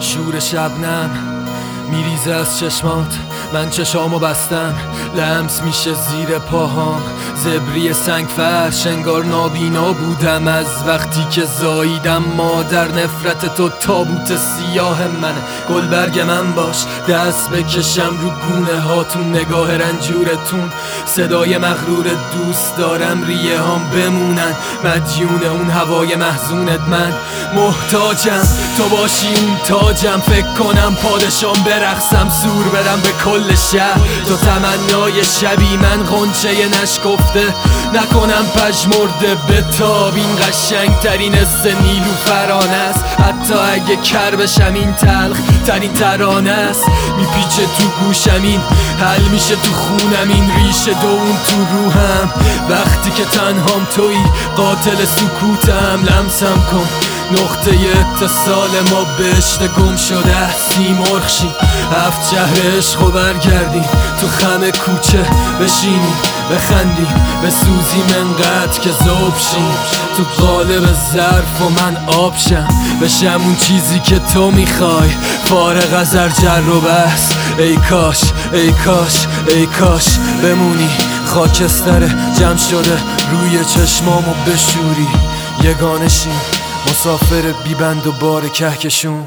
شور شبنم میریزه از چشمات من چشامو بستم. لمس میشه زیر پاهام. زبری سنگ فرش انگار نابینا بودم. از وقتی که زاییدم مادر نفرت تو تابوت سیاه من. گلبرگ من باش دست بکشم رو گونه هاتون. نگاه رنجورتون صدای مغرور دوست دارم. ریه هم بمونن. مدیون اون هوای محزونت من. محتاجم تو باشی اون تاجم. فکر کنم پادشام برقصم زور برم به کل شهر. تو تمنای شبی من غنچه نشکفته. نکنم پژمرده به تاب. این قشنگ ترین حس نیلو فرانه است. حتی اگه کر بشم این تلخ ترین ترانه است. میپیچه تو گوشم این حل میشه تو خونم این ریشه دو اون تو روحم. وقتی که تنهام توی قاتل سکوتم لمسم کن. نقطه اتصال ما بهشت گم شده است سیمرغ هفت جهر عشق و برگردیم تو خم کوچه بشینیم بخندیم بسوزیم انقدر که زوب شیم تو قالب ظرف و من آب شم. بشم اون چیزی که تو می‌خوای. فارغ از جر و بس ای کاش ای کاش ای کاش. بمونی. خاکستر جمع شده روی چشمامو بشوری. یگانشیم مسافر بیبند و بار کهکشون.